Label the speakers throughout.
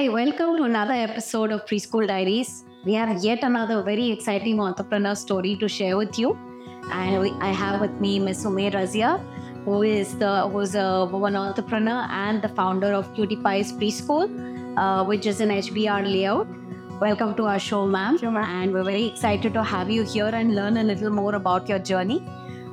Speaker 1: Hi, welcome to another episode of Preschool Diaries. We have yet another very exciting entrepreneur story to share with you. And I have with me Miss Umme Razia, who is the who's a woman entrepreneur and the founder of Cutie Pies Preschool, uh, which is an HBR layout. Welcome to our show, ma'am.
Speaker 2: Sure, ma'am.
Speaker 1: And we're very excited to have you here and learn a little more about your journey.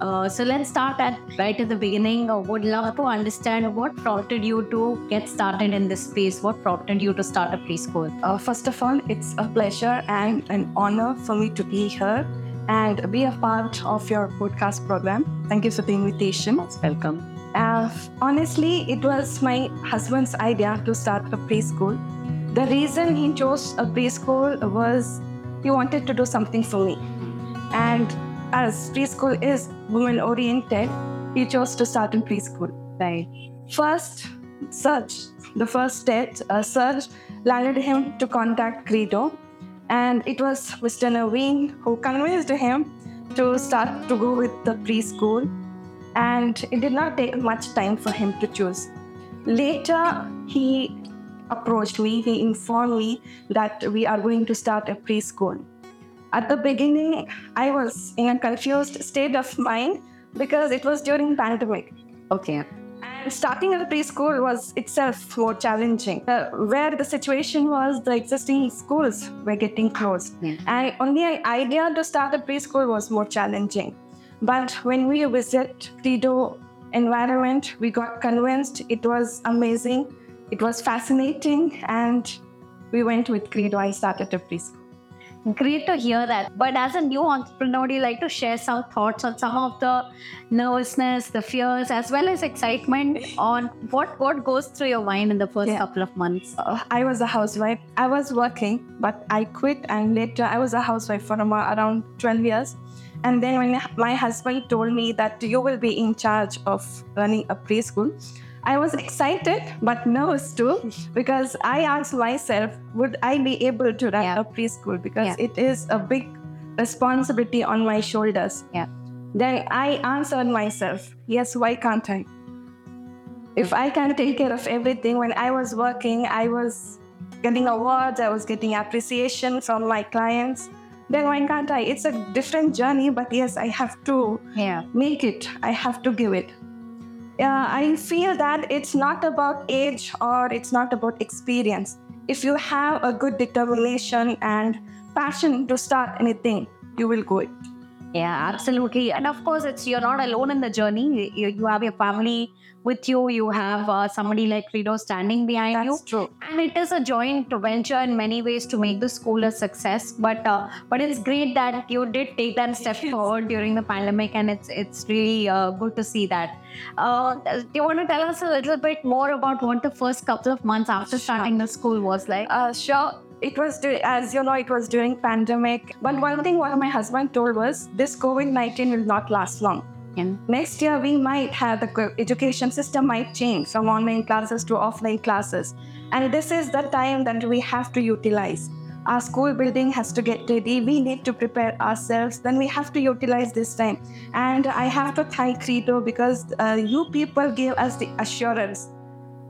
Speaker 1: Uh, so let's start at right at the beginning. I would love to understand what prompted you to get started in this space. What prompted you to start a preschool?
Speaker 2: Uh, first of all, it's a pleasure and an honor for me to be here and be a part of your podcast program. Thank you for the invitation.
Speaker 1: Welcome.
Speaker 2: Uh, honestly, it was my husband's idea to start a preschool. The reason he chose a preschool was he wanted to do something for me. And as preschool is women oriented, he chose to start in preschool.
Speaker 1: Right.
Speaker 2: First, search. The first search, landed him to contact Credo, and it was Mr. Naveen who convinced him to start to go with the preschool. And it did not take much time for him to choose. Later, he approached me, he informed me that we are going to start a preschool. At the beginning, I was in a confused state of mind because it was during pandemic.
Speaker 1: Okay.
Speaker 2: And starting at preschool was itself more challenging, uh, where the situation was the existing schools were getting closed.
Speaker 1: Yeah.
Speaker 2: And only an idea to start a preschool was more challenging. But when we visit Credo environment, we got convinced it was amazing, it was fascinating, and we went with Credo. I started a preschool.
Speaker 1: Great to hear that. But as a new entrepreneur, would you like to share some thoughts on some of the nervousness, the fears, as well as excitement on what what goes through your mind in the first
Speaker 2: Yeah.
Speaker 1: couple of months?
Speaker 2: Uh, I was a housewife. I was working, but I quit, and later I was a housewife for around 12 years. And then when my husband told me that you will be in charge of running a preschool, I was excited but nervous too because I asked myself, would I be able to run
Speaker 1: Yeah.
Speaker 2: a preschool? Because
Speaker 1: Yeah.
Speaker 2: it is a big responsibility on my shoulders.
Speaker 1: Yeah.
Speaker 2: Then I answered myself, yes, why can't I? If I can take care of everything, when I was working, I was getting awards, I was getting appreciation from my clients. Then why can't I? It's a different journey, but yes, I have to
Speaker 1: Yeah.
Speaker 2: make it. I have to give it. Yeah, I feel that it's not about age or it's not about experience. If you have a good determination and passion to start anything, you will go it.
Speaker 1: Yeah, absolutely. And of course, it's you're not alone in the journey. You, you have your family with you. You have uh, somebody like Credo standing behind you.
Speaker 2: That's true.
Speaker 1: and it is a joint venture in many ways to make the school a success but uh, but it's great that you did take that step forward during the pandemic and it's it's really uh, good to see that uh, do you want to tell us a little bit more about what the first couple of months after starting the school was like
Speaker 2: Uh, sure. It was, dur- as you know, it was during pandemic. But one thing what my husband told was, this COVID-19 will not last long.
Speaker 1: and
Speaker 2: Next year, we might have the education system might change from online classes to offline classes. And this is the time that we have to utilize. Our school building has to get ready. We need to prepare ourselves. Then we have to utilize this time. And I have to thank Credo because uh, you people gave us the assurance.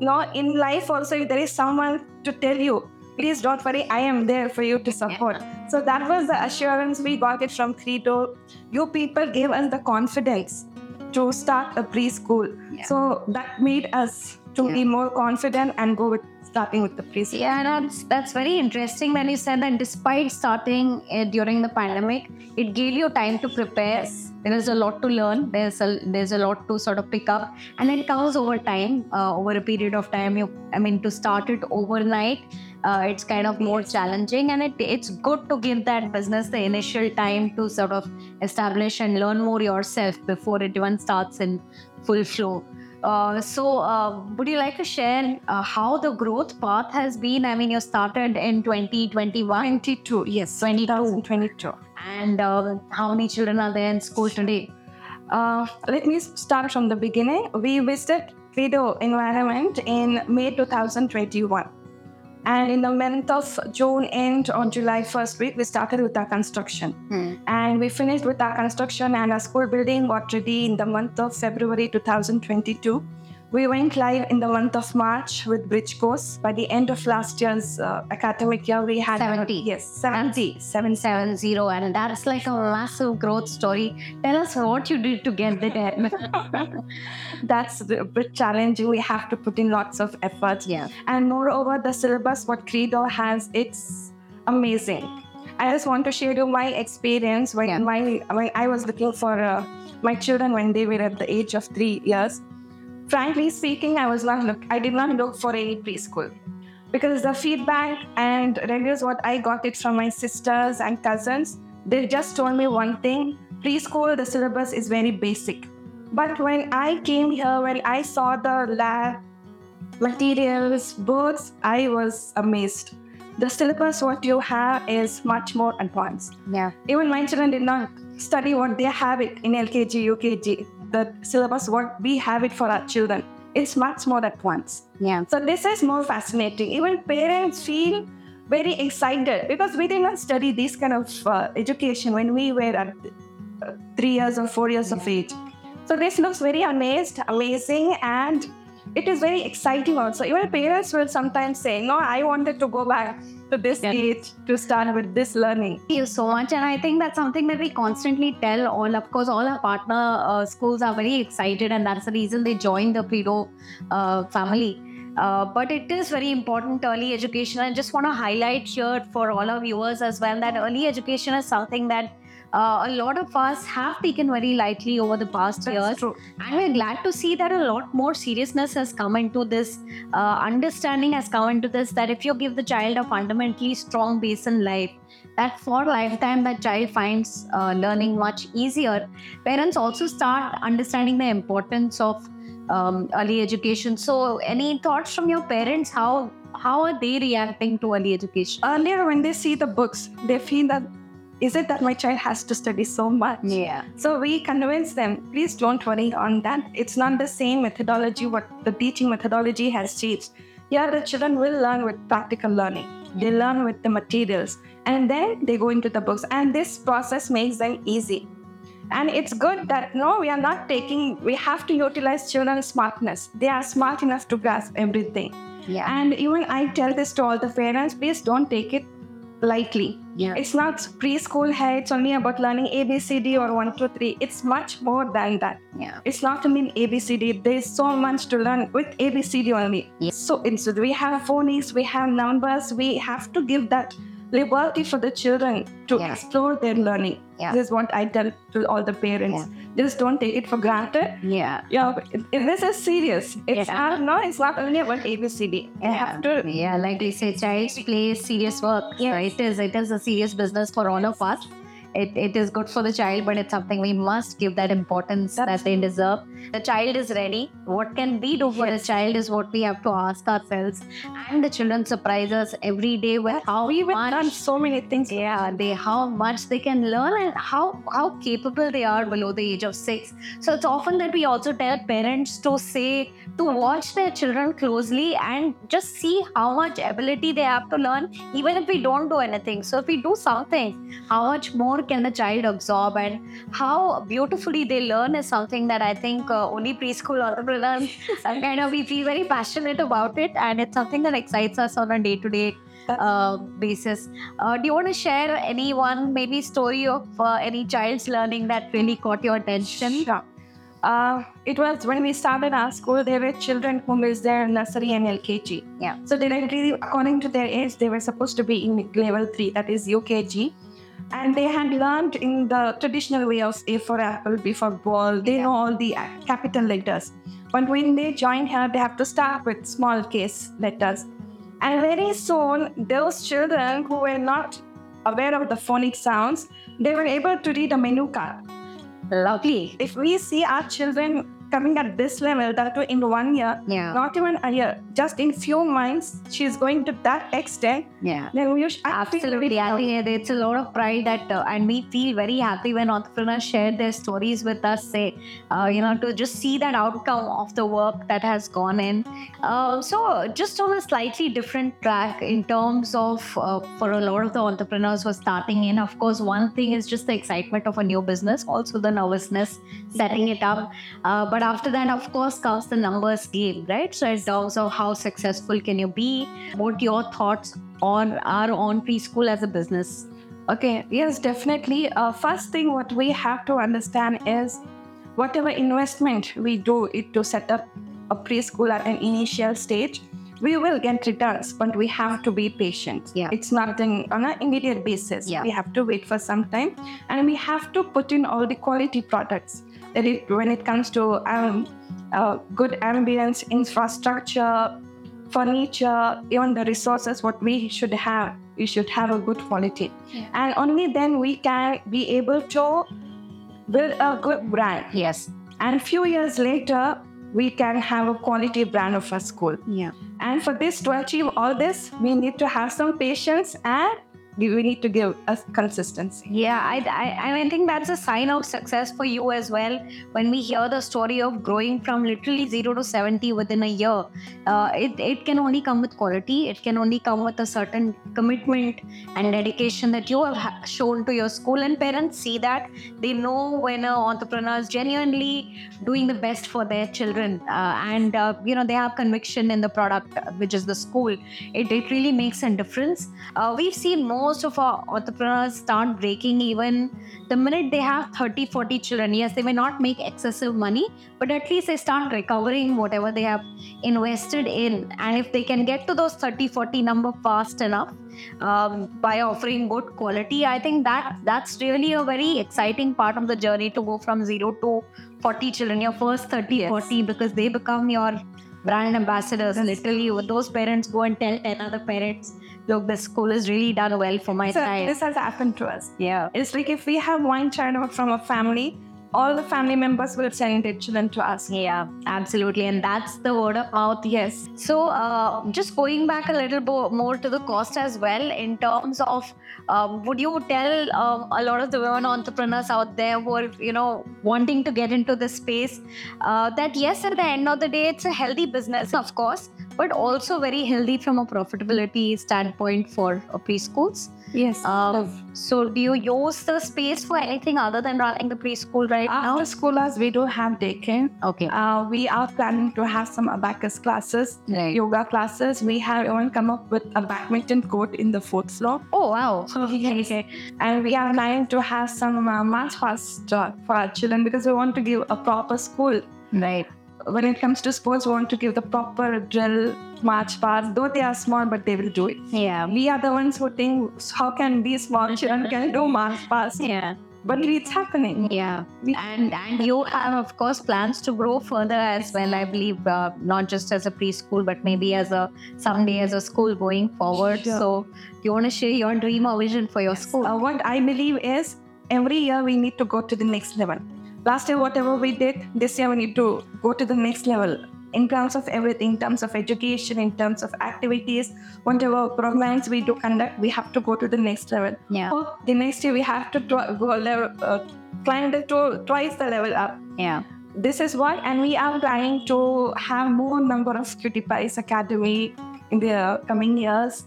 Speaker 2: Now, in life also, if there is someone to tell you, please don't worry, I am there for you to support. So that was the assurance we got it from Credo. You people gave us the confidence to start a preschool.
Speaker 1: Yeah.
Speaker 2: So that made us to be more confident and go with starting with the preschool.
Speaker 1: Yeah, that's that's very interesting when you said that despite starting uh, during the pandemic, it gave you time to prepare. There is a lot to learn. There's a there's a lot to sort of pick up, and it comes over time, uh, over a period of time. You, I mean, to start it overnight, uh, it's kind of more challenging, and it it's good to give that business the initial time to sort of establish and learn more yourself before it even starts in full flow. Uh, so, uh, would you like to share uh, how the growth path has been? I mean, you started in 2021,
Speaker 2: 22, yes,
Speaker 1: 22.
Speaker 2: 2022.
Speaker 1: and uh, how many children are there in school today?
Speaker 2: Uh, let me start from the beginning. We visited Credo environment in May 2021. And in the month of June end or July first week, we started with our construction. Hmm. And we finished with our construction and our school building got ready in the month of February 2022. We went live in the month of March with Bridge Course. By the end of last year's uh, academic year, we had
Speaker 1: 70.
Speaker 2: Yes, 70. 70.
Speaker 1: seven zero, and that's like a massive growth story. Tell us what you did to get there.
Speaker 2: That's a bit challenging. We have to put in lots of effort.
Speaker 1: yeah.
Speaker 2: And moreover, the syllabus what Credo has, it's amazing. I just want to share you my experience when
Speaker 1: Yeah.
Speaker 2: my when I was looking for uh, my children when they were at the age of three years. Frankly speaking, I was not look. I did not look for any preschool because the feedback and reviews what I got it from my sisters and cousins. They just told me one thing: preschool, the syllabus is very basic. But when I came here, when I saw the lab materials, books, I was amazed. The syllabus what you have is much more advanced.
Speaker 1: Yeah.
Speaker 2: Even my children did not study what they have it in LKG, UKG. The syllabus work, we have it for our children. It's much more advanced.
Speaker 1: Yeah.
Speaker 2: So this is more fascinating. Even parents feel very excited because we did not study this kind of uh, education when we were at uh, three years or four years of age. So this looks very amazed, amazing, and it is very exciting also. Even parents will sometimes say, "No, I wanted to go back to this
Speaker 1: Yeah.
Speaker 2: age to start with this learning."
Speaker 1: Thank you so much. And I think that's something that we constantly tell all. Of course, all our partner uh, schools are very excited, and that's the reason they joined the Credo uh, family. Uh, but it is very important early education. I just want to highlight here for all our viewers as well that early education is something that uh, a lot of us have taken very lightly over the past years.
Speaker 2: True.
Speaker 1: And we're glad to see that a lot more seriousness has come into this, uh, understanding has come into this that if you give the child a fundamentally strong base in life, that for lifetime that child finds uh, learning much easier. Parents also start understanding the importance of um, early education. So, any thoughts from your parents? How how are they reacting to early education?
Speaker 2: Earlier, when they see the books, they feel that is it that my child has to study so much?
Speaker 1: Yeah,
Speaker 2: So we convince them, please don't worry on that. It's not the same methodology, what the teaching methodology has changed. Here, the children will learn with practical learning. They learn with the materials and then they go into the books. And this process makes them easy. And it's good that no, we are not taking, we have to utilize children's smartness. They are smart enough to grasp everything.
Speaker 1: yeah,
Speaker 2: And even I tell this to all the parents, please don't take it lightly.
Speaker 1: Yeah.
Speaker 2: It's not preschool here, it's only about learning ABCD or 1, 2, 3. It's much more than that.
Speaker 1: yeah.
Speaker 2: It's not only ABCD, there's so much to learn with ABCD only.
Speaker 1: Yeah.
Speaker 2: So it's, we have phonics, we have numbers, we have to give that liberty for the children to
Speaker 1: Yeah.
Speaker 2: explore their learning.
Speaker 1: Yeah.
Speaker 2: This is what I tell to all the parents. Just don't take it for granted.
Speaker 1: Yeah.
Speaker 2: Yeah, this is serious. It's
Speaker 1: Yeah.
Speaker 2: not, no, it's not only about ABCD.
Speaker 1: Yeah.
Speaker 2: have to
Speaker 1: yeah, like we say, child's play serious work.
Speaker 2: Yes.
Speaker 1: It is. It is a serious business for all of us. It, it is good for the child, but it's something we must give that importance
Speaker 2: That's-
Speaker 1: that they deserve. The child is ready. What can we do for the child is what we have to ask ourselves. And the children surprise us every day with how
Speaker 2: we've
Speaker 1: much
Speaker 2: done so many things.
Speaker 1: yeah they how much they can learn and how how capable they are below the age of six so it's often that we also tell parents to say to watch their children closely and just see how much ability they have to learn even if we don't do anything so if we do something how much more can the child absorb and how beautifully they learn is something that i think uh, only preschool entrepreneurs are kind of we feel very passionate about it and it's something that excites us on a day-to-day uh, basis. Uh, do you want to share any one maybe story of uh, any child's learning that really caught your attention?
Speaker 2: Sure. Uh, it was when we started our school, there were children who missed their nursery and LKG.
Speaker 1: Yeah.
Speaker 2: So directly, according to their age, they were supposed to be in level 3, that is UKG. And they had learned in the traditional way of A for apple, B for ball. They know all the capital letters. But when they join here, they have to start with small case letters. And very soon, those children who were not aware of the phonic sounds, they were able to read a menu card
Speaker 1: Lovely.
Speaker 2: if we see our children coming at this level, that in one year,
Speaker 1: Yeah.
Speaker 2: not even a year, just in few months, she's going to that extent,
Speaker 1: Yeah.
Speaker 2: then we should
Speaker 1: Absolutely. I think it's a lot of pride that, uh, and we feel very happy when entrepreneurs share their stories with us, say, uh, you know, to just see that outcome of the work that has gone in. Uh, so, just on a slightly different track in terms of, uh, for a lot of the entrepreneurs who are starting in, of course, one thing is just the excitement of a new business, also the nervousness setting it up. Uh, but but after that, of course, comes the numbers game, right? So in terms of how successful can you be, what your thoughts on are on preschool as a business?
Speaker 2: Okay, yes, definitely. Uh, first thing, what we have to understand is whatever investment we do it to set up a preschool at an initial stage, we will get returns, but we have to be patient.
Speaker 1: Yeah.
Speaker 2: It's not an, on an immediate basis.
Speaker 1: Yeah.
Speaker 2: We have to wait for some time and we have to put in all the quality products. That it, when it comes to um, uh, good ambience, infrastructure, furniture, even the resources, what we should have, we should have a good quality.
Speaker 1: Yeah.
Speaker 2: And only then we can be able to build a good brand.
Speaker 1: Yes.
Speaker 2: And few years later, we can have a quality brand of a school.
Speaker 1: Yeah.
Speaker 2: And for this, to achieve all this, we need to have some patience and we need to give us consistency.
Speaker 1: Yeah, I, I, I think that's a sign of success for you as well. When we hear the story of growing from literally zero to 70 within a year, uh, it, it can only come with quality. It can only come with a certain commitment and dedication that you have shown to your school, and parents see that. They know when an entrepreneur is genuinely doing the best for their children, uh, and uh, you know they have conviction in the product, uh, which is the school. It, it really makes a difference. Uh, we've seen most of our entrepreneurs start breaking even the minute they have 30 40 children yes they may not make excessive money but at least they start recovering whatever they have invested in and if they can get to those 30 40 number fast enough um, by offering good quality i think that that's really a very exciting part of the journey to go from zero to 40 children your first 30
Speaker 2: Yes.
Speaker 1: 40 because they become your brand ambassadors literally those parents go and tell 10 other parents look the school has really done well for my
Speaker 2: So
Speaker 1: child
Speaker 2: this has happened to us.
Speaker 1: yeah
Speaker 2: It's like if we have one child from a family, all the family members will send their children to us.
Speaker 1: yeah absolutely and that's the word of mouth
Speaker 2: Yes.
Speaker 1: So, uh, just going back a little bo- more to the cost as well, in terms of, um, would you tell um, a lot of the women entrepreneurs out there who are, you know, wanting to get into this space, uh, that yes, at the end of the day, it's a healthy business, of course, but also very healthy from a profitability standpoint for uh, preschools.
Speaker 2: Yes.
Speaker 1: Um, so, do you use the space for anything other than running the preschool right now?
Speaker 2: After schoolers, we do have daycare.
Speaker 1: Okay.
Speaker 2: Uh, we are planning to have some abacus classes,
Speaker 1: Right.
Speaker 2: yoga classes. We have even come up with a badminton court in the fourth floor.
Speaker 1: Oh wow.
Speaker 2: Yes. And we are planning to have some uh, march past uh, for our children because we want to give a proper school.
Speaker 1: Right.
Speaker 2: When it comes to sports, we want to give the proper drill, march past. Though they are small, but they will do it.
Speaker 1: Yeah.
Speaker 2: We are the ones who think, how can these small children can do march past?
Speaker 1: Yeah.
Speaker 2: But it's happening.
Speaker 1: Yeah, and and you have of course plans to grow further as well. I believe uh, not just as a preschool, but maybe as a someday as a school going forward.
Speaker 2: Sure.
Speaker 1: So, you want to share your dream or vision for your school?
Speaker 2: Uh, what I believe is every year we need to go to the next level. Last year, whatever we did, this year we need to go to the next level in terms of everything, in terms of education, in terms of activities, whatever programs we do conduct, we have to go to the next level.
Speaker 1: Yeah,
Speaker 2: the next year we have to tw- go level, uh, climb the to- twice the level up.
Speaker 1: yeah,
Speaker 2: This is what, and we are planning to have more number of Cutie Pies Academy in the coming years.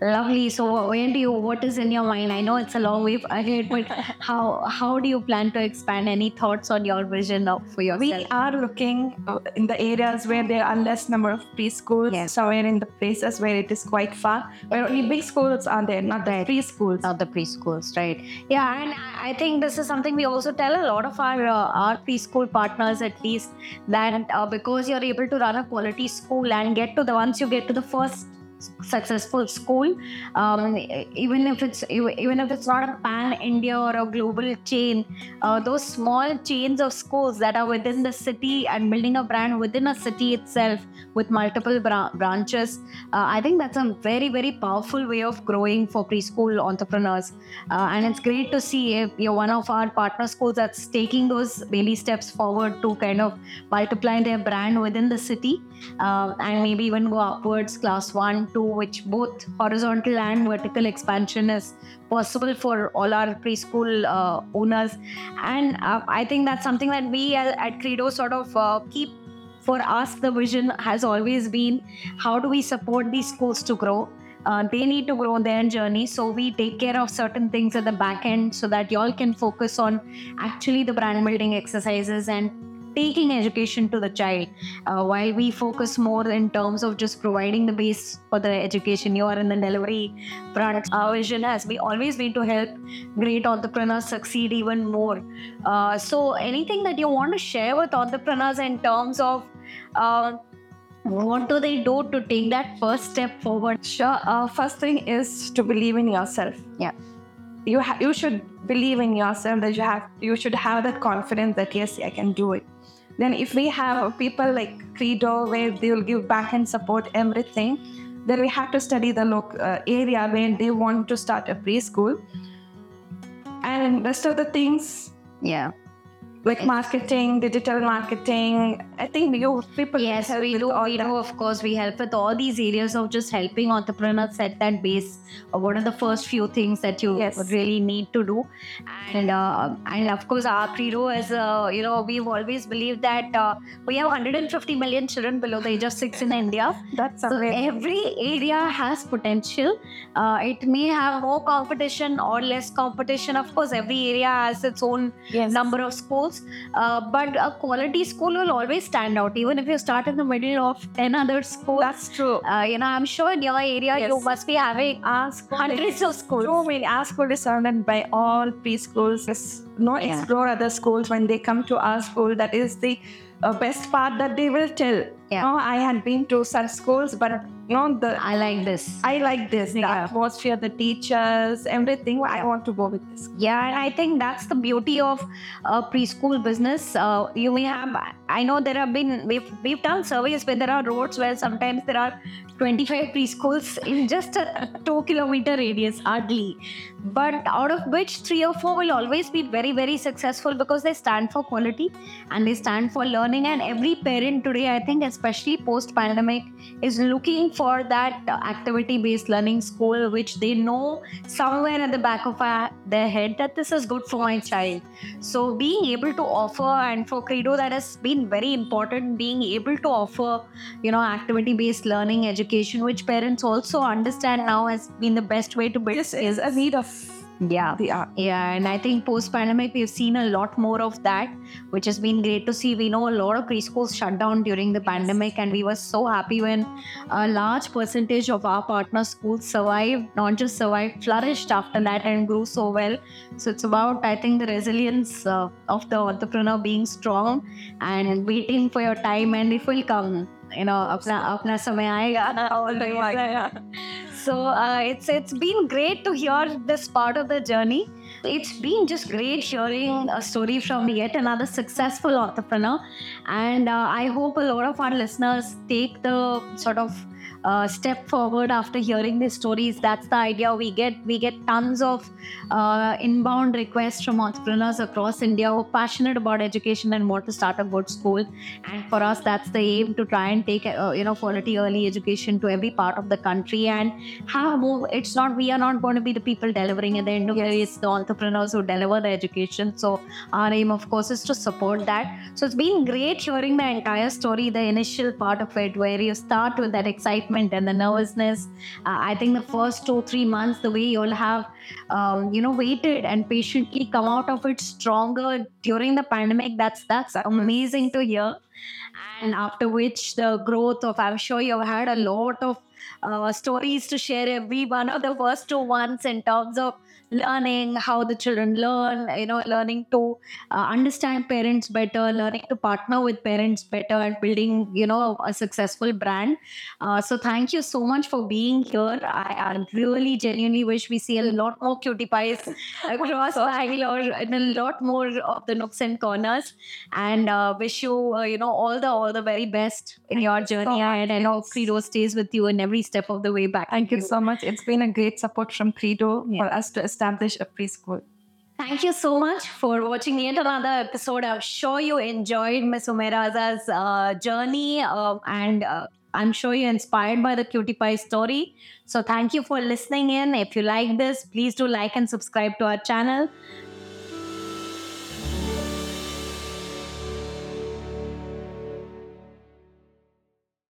Speaker 1: Lovely. So, when do you? What is in your mind? I know it's a long way ahead, but how how do you plan to expand? Any thoughts on your vision of for yourself?
Speaker 2: We are looking uh, in the areas where there are less number of preschools,
Speaker 1: Yes.
Speaker 2: somewhere in the places where it is quite far, where only big schools are there, not the
Speaker 1: Right.
Speaker 2: preschools.
Speaker 1: not the preschools, right? Yeah, and I- I think this is something we also tell a lot of our uh, our preschool partners, at least, that uh, because you're able to run a quality school and get to the once you get to the first successful school. Um, even if it's even if it's not a pan india or a global chain uh, those small chains of schools that are within the city and building a brand within a city itself with multiple bra- branches uh, i think that's a very very powerful way of growing for preschool entrepreneurs. Uh, and it's great to see if you're one of our partner schools that's taking those baby steps forward to kind of multiply their brand within the city uh, and maybe even go upwards class one two which both horizontal and vertical expansion is possible for all our preschool uh, owners. And uh, i think that's something that we at, at credo sort of uh, keep for us the vision has always been how do we support these schools to grow? Uh, they need to grow their journey so we take care of certain things at the back end so that y'all can focus on actually the brand building exercises and taking education to the child. Uh, while we focus more in terms of just providing the base for the education, you are in the delivery front. Our vision has we always been to help great entrepreneurs succeed even more. Uh, so, anything that you want to share with entrepreneurs in terms of uh, what do they do to take that first step forward?
Speaker 2: Sure. Uh, first thing is to believe in yourself.
Speaker 1: Yeah.
Speaker 2: You ha- you should believe in yourself that you have you should have that confidence that yes I can do it. Then if we have people like Credo where they will give back and support everything, then we have to study the local uh, area where they want to start a preschool. And rest of the things
Speaker 1: Yeah.
Speaker 2: Like marketing, digital marketing. I think you people
Speaker 1: Yes,
Speaker 2: help
Speaker 1: we do.
Speaker 2: all
Speaker 1: We
Speaker 2: that.
Speaker 1: do, of course. We help with all these areas of just helping entrepreneurs set that base. Or what are the first few things that you
Speaker 2: Yes.
Speaker 1: really need to do? And uh, and of course, our credo is, uh, you know, we've always believed that uh, we have 150 million children below the age of six in India.
Speaker 2: That's
Speaker 1: So
Speaker 2: amazing.
Speaker 1: every area has potential. Uh, it may have more competition or less competition. Of course, every area has its own
Speaker 2: Yes.
Speaker 1: number of schools. Uh, but a quality school will always stand out, even if you start in the middle of 10 other schools.
Speaker 2: That's true.
Speaker 1: Uh, you know, I'm sure in your area you must be having
Speaker 2: school
Speaker 1: hundreds of schools.
Speaker 2: So many. Our school is surrounded by all preschools. Just no
Speaker 1: Yeah.
Speaker 2: explore other schools when they come to our school. That is the uh, best part that they will tell.
Speaker 1: Yeah.
Speaker 2: No, I had been to such schools, but no, the
Speaker 1: I like this.
Speaker 2: I like this. The
Speaker 1: Yeah.
Speaker 2: atmosphere, the teachers, everything. I want to go with this.
Speaker 1: Yeah, and I think that's the beauty of uh, preschool business. Uh, you may have, I know there have been, we've, we've done surveys where there are roads where sometimes there are 25 preschools in just a two kilometer radius, hardly. But out of which three or four will always be very, very successful because they stand for quality and they stand for learning. And every parent today, I think, especially post pandemic, is looking for that activity based learning school, which they know somewhere at the back of their head that this is good for my child. So, being able to offer, and for Credo, that has been very important, being able to offer, you know, activity based learning education, which parents also understand now has been the best way to build
Speaker 2: This is a need of
Speaker 1: Yeah.
Speaker 2: the art.
Speaker 1: Yeah, and I think post pandemic we've seen a lot more of that, which has been great to see. We know a lot of preschools shut down during the pandemic, and we were so happy when a large percentage of our partner schools survived, not just survived, flourished after that and grew so well. So it's about, I think, the resilience uh, of the entrepreneur being strong and waiting for your time, and it will come. You know, apna, apna samay aayega, always. So uh, it's it's been great to hear this part of the journey. It's been just great hearing a story from yet another successful entrepreneur, and uh, I hope a lot of our listeners take the sort of uh, step forward after hearing these stories. That's the idea. We get we get tons of uh, inbound requests from entrepreneurs across India who are passionate about education and want to start a good school. And for us, that's the aim to try and take uh, you know quality early education to every part of the country and have more. It's not we are not going to be the people delivering at the end of the day. It's the entrepreneurs who deliver the education. So our aim, of course, is to support that. So it's been great hearing the entire story, the initial part of it, where you start with that excitement and the nervousness. Uh, I think the first two three months, the way you'll have, um, you know, waited and patiently come out of it stronger during the pandemic. That's that's amazing to hear. And after which the growth of, I'm sure you've had a lot of uh, stories to share. Every one of the first two ones in terms of learning how the children learn, you know, learning to uh, understand parents better, learning to partner with parents better, and building, you know, a successful brand. Uh, so thank you so much for being here. I, I really genuinely wish we see a lot more cutie pies across Bangalore and a lot more of the nooks and corners. And uh, wish you, uh, you know, all the all the very best in your journey ahead. And hope Credo stays with you in every step of the way back.
Speaker 2: Thank you so much. It's been a great support from Credo for us to establish a preschool.
Speaker 1: Thank you so much for watching yet another episode. I'm sure you enjoyed Miss Umme Razia's uh, journey uh, and uh, I'm sure you're inspired by the cutie pie story. So thank you for listening in. If you like this, please do like and subscribe to our channel.